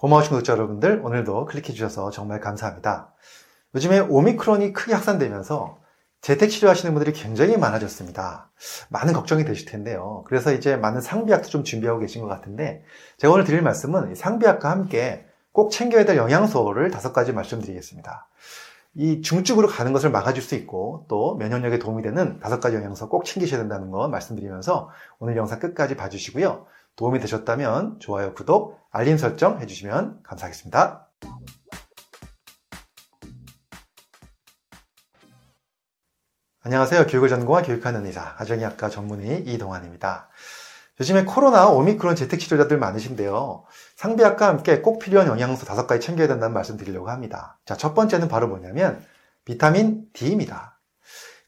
고마우신 구독자 여러분들 오늘도 클릭해 주셔서 정말 감사합니다. 요즘에 오미크론이 크게 확산되면서 재택치료 하시는 분들이 굉장히 많아졌습니다. 많은 걱정이 되실 텐데요. 그래서 이제 많은 상비약도 좀 준비하고 계신 것 같은데 제가 오늘 드릴 말씀은 상비약과 함께 꼭 챙겨야 될 영양소를 다섯 가지 말씀드리겠습니다. 이 중증으로 가는 것을 막아줄 수 있고 또 면역력에 도움이 되는 다섯 가지 영양소 꼭 챙기셔야 된다는 거 말씀드리면서 오늘 영상 끝까지 봐주시고요. 도움이 되셨다면 좋아요, 구독, 알림 설정 해주시면 감사하겠습니다. 안녕하세요. 교육을 전공한 교육하는 의사, 가정의학과 전문의 이동환입니다. 요즘에 코로나 오미크론 재택 치료자들 많으신데요. 상비약과 함께 꼭 필요한 영양소 다섯 가지 챙겨야 된다는 말씀 드리려고 합니다. 자, 첫 번째는 바로 뭐냐면 비타민 D입니다.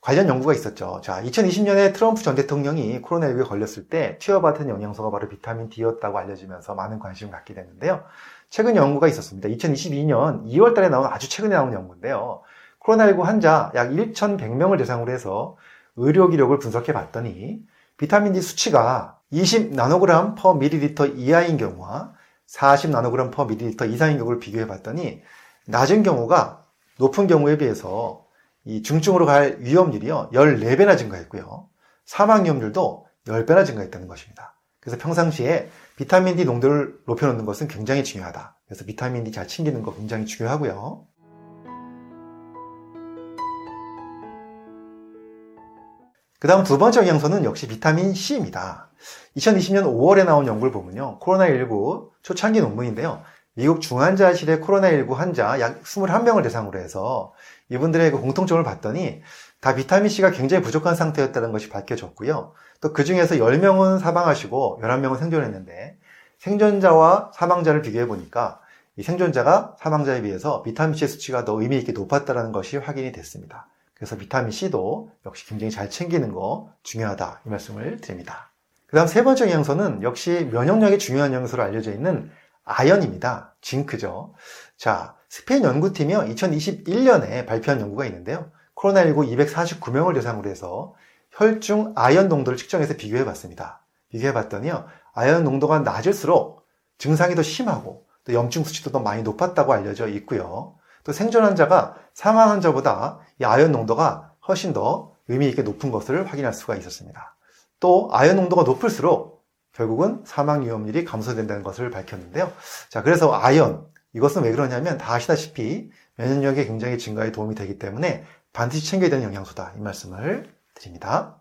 관련 연구가 있었죠. 자, 2020년에 트럼프 전 대통령이 코로나19에 걸렸을 때 투여받은 영양소가 바로 비타민 D였다고 알려지면서 많은 관심을 갖게 됐는데요. 최근 연구가 있었습니다. 2022년 2월 달에 나온 아주 최근에 나온 연구인데요. 코로나19 환자 약 1,100명을 대상으로 해서 의료 기록을 분석해 봤더니 비타민 D 수치가 20 나노그램 per 밀리리터 이하인 경우와 40 나노그램 per 밀리리터 이상인 경우를 비교해 봤더니 낮은 경우가 높은 경우에 비해서 이 중증으로 갈 위험률이요, 14배나 증가했고요. 사망 위험률도 10배나 증가했다는 것입니다. 그래서 평상시에 비타민 D 농도를 높여놓는 것은 굉장히 중요하다. 그래서 비타민 D 잘 챙기는 거 굉장히 중요하고요. 그 다음 두 번째 영양소는 역시 비타민 C입니다. 2020년 5월에 나온 연구를 보면요. 코로나19 초창기 논문인데요. 미국 중환자실의 코로나19 환자 약 21명을 대상으로 해서 이분들의 그 공통점을 봤더니 다 비타민C가 굉장히 부족한 상태였다는 것이 밝혀졌고요. 또 그 중에서 10명은 사망하시고 11명은 생존했는데 생존자와 사망자를 비교해 보니까 이 생존자가 사망자에 비해서 비타민C의 수치가 더 의미 있게 높았다는 것이 확인이 됐습니다. 그래서 비타민C도 역시 굉장히 잘 챙기는 거 중요하다 이 말씀을 드립니다. 그 다음 세 번째 영양소는 역시 면역력에 중요한 영양소로 알려져 있는 아연입니다. 징크죠. 자, 스페인 연구팀이요. 2021년에 발표한 연구가 있는데요. 코로나19 249명을 대상으로 해서 혈중 아연 농도를 측정해서 비교해 봤습니다. 비교해 봤더니요. 아연 농도가 낮을수록 증상이 더 심하고 또 염증 수치도 더 많이 높았다고 알려져 있고요. 또 생존 환자가 사망 환자보다 이 아연 농도가 훨씬 더 의미 있게 높은 것을 확인할 수가 있었습니다. 또 아연 농도가 높을수록 결국은 사망 위험률이 감소된다는 것을 밝혔는데요. 자, 그래서 아연, 이것은 왜 그러냐면 다 아시다시피 면역력의 굉장히 증가에 도움이 되기 때문에 반드시 챙겨야 되는 영양소다. 이 말씀을 드립니다.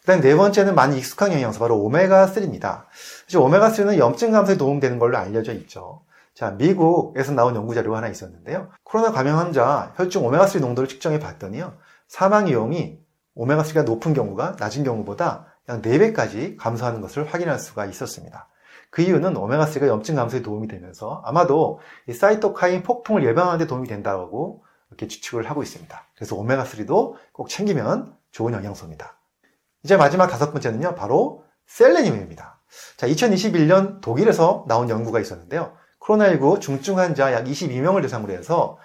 그 다음 네 번째는 많이 익숙한 영양소, 바로 오메가3입니다. 사실 오메가3는 염증 감소에 도움되는 걸로 알려져 있죠. 자, 미국에서 나온 연구 자료가 하나 있었는데요. 코로나 감염 환자 혈중 오메가3 농도를 측정해 봤더니요. 사망 위험이 오메가3가 높은 경우가 낮은 경우보다 약 4배까지 감소하는 것을 확인할 수가 있었습니다. 그 이유는 오메가3가 염증 감소에 도움이 되면서 아마도 이 사이토카인 폭풍을 예방하는 데 도움이 된다고 이렇게 추측을 하고 있습니다. 그래서 오메가3도 꼭 챙기면 좋은 영양소입니다. 이제 마지막 다섯 번째는요, 바로 셀레늄입니다. 자, 2021년 독일에서 나온 연구가 있었는데요. 코로나19 중증 환자 약 22명을 대상으로 해서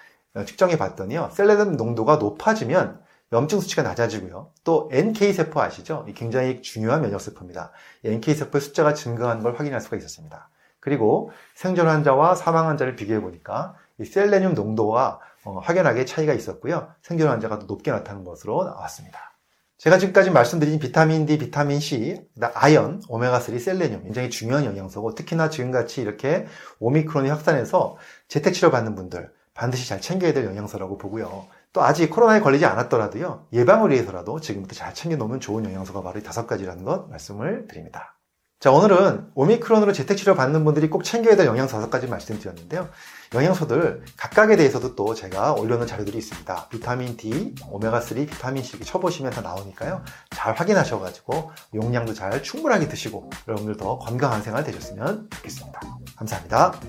측정해 봤더니요, 셀레늄 농도가 높아지면 염증 수치가 낮아지고요. 또 NK세포 아시죠? 굉장히 중요한 면역세포입니다. NK세포의 숫자가 증가하는 걸 확인할 수가 있었습니다. 그리고 생존 환자와 사망 환자를 비교해 보니까 이 셀레늄 농도와 어, 확연하게 차이가 있었고요. 생존 환자가 더 높게 나타나는 것으로 나왔습니다. 제가 지금까지 말씀드린 비타민 D, 비타민 C, 아연, 오메가3, 셀레늄 굉장히 중요한 영양소고 특히나 지금같이 이렇게 오미크론이 확산해서 재택치료 받는 분들 반드시 잘 챙겨야 될 영양소라고 보고요. 또 아직 코로나에 걸리지 않았더라도요, 예방을 위해서라도 지금부터 잘 챙겨놓으면 좋은 영양소가 바로 이 다섯 가지라는 것 말씀을 드립니다. 자, 오늘은 오미크론으로 재택치료 받는 분들이 꼭 챙겨야 될 영양소 다섯 가지 말씀드렸는데요. 영양소들 각각에 대해서도 또 제가 올려놓은 자료들이 있습니다. 비타민 D, 오메가3, 비타민 C 쳐보시면 다 나오니까요. 잘 확인하셔가지고 용량도 잘 충분하게 드시고 여러분들 더 건강한 생활 되셨으면 좋겠습니다. 감사합니다.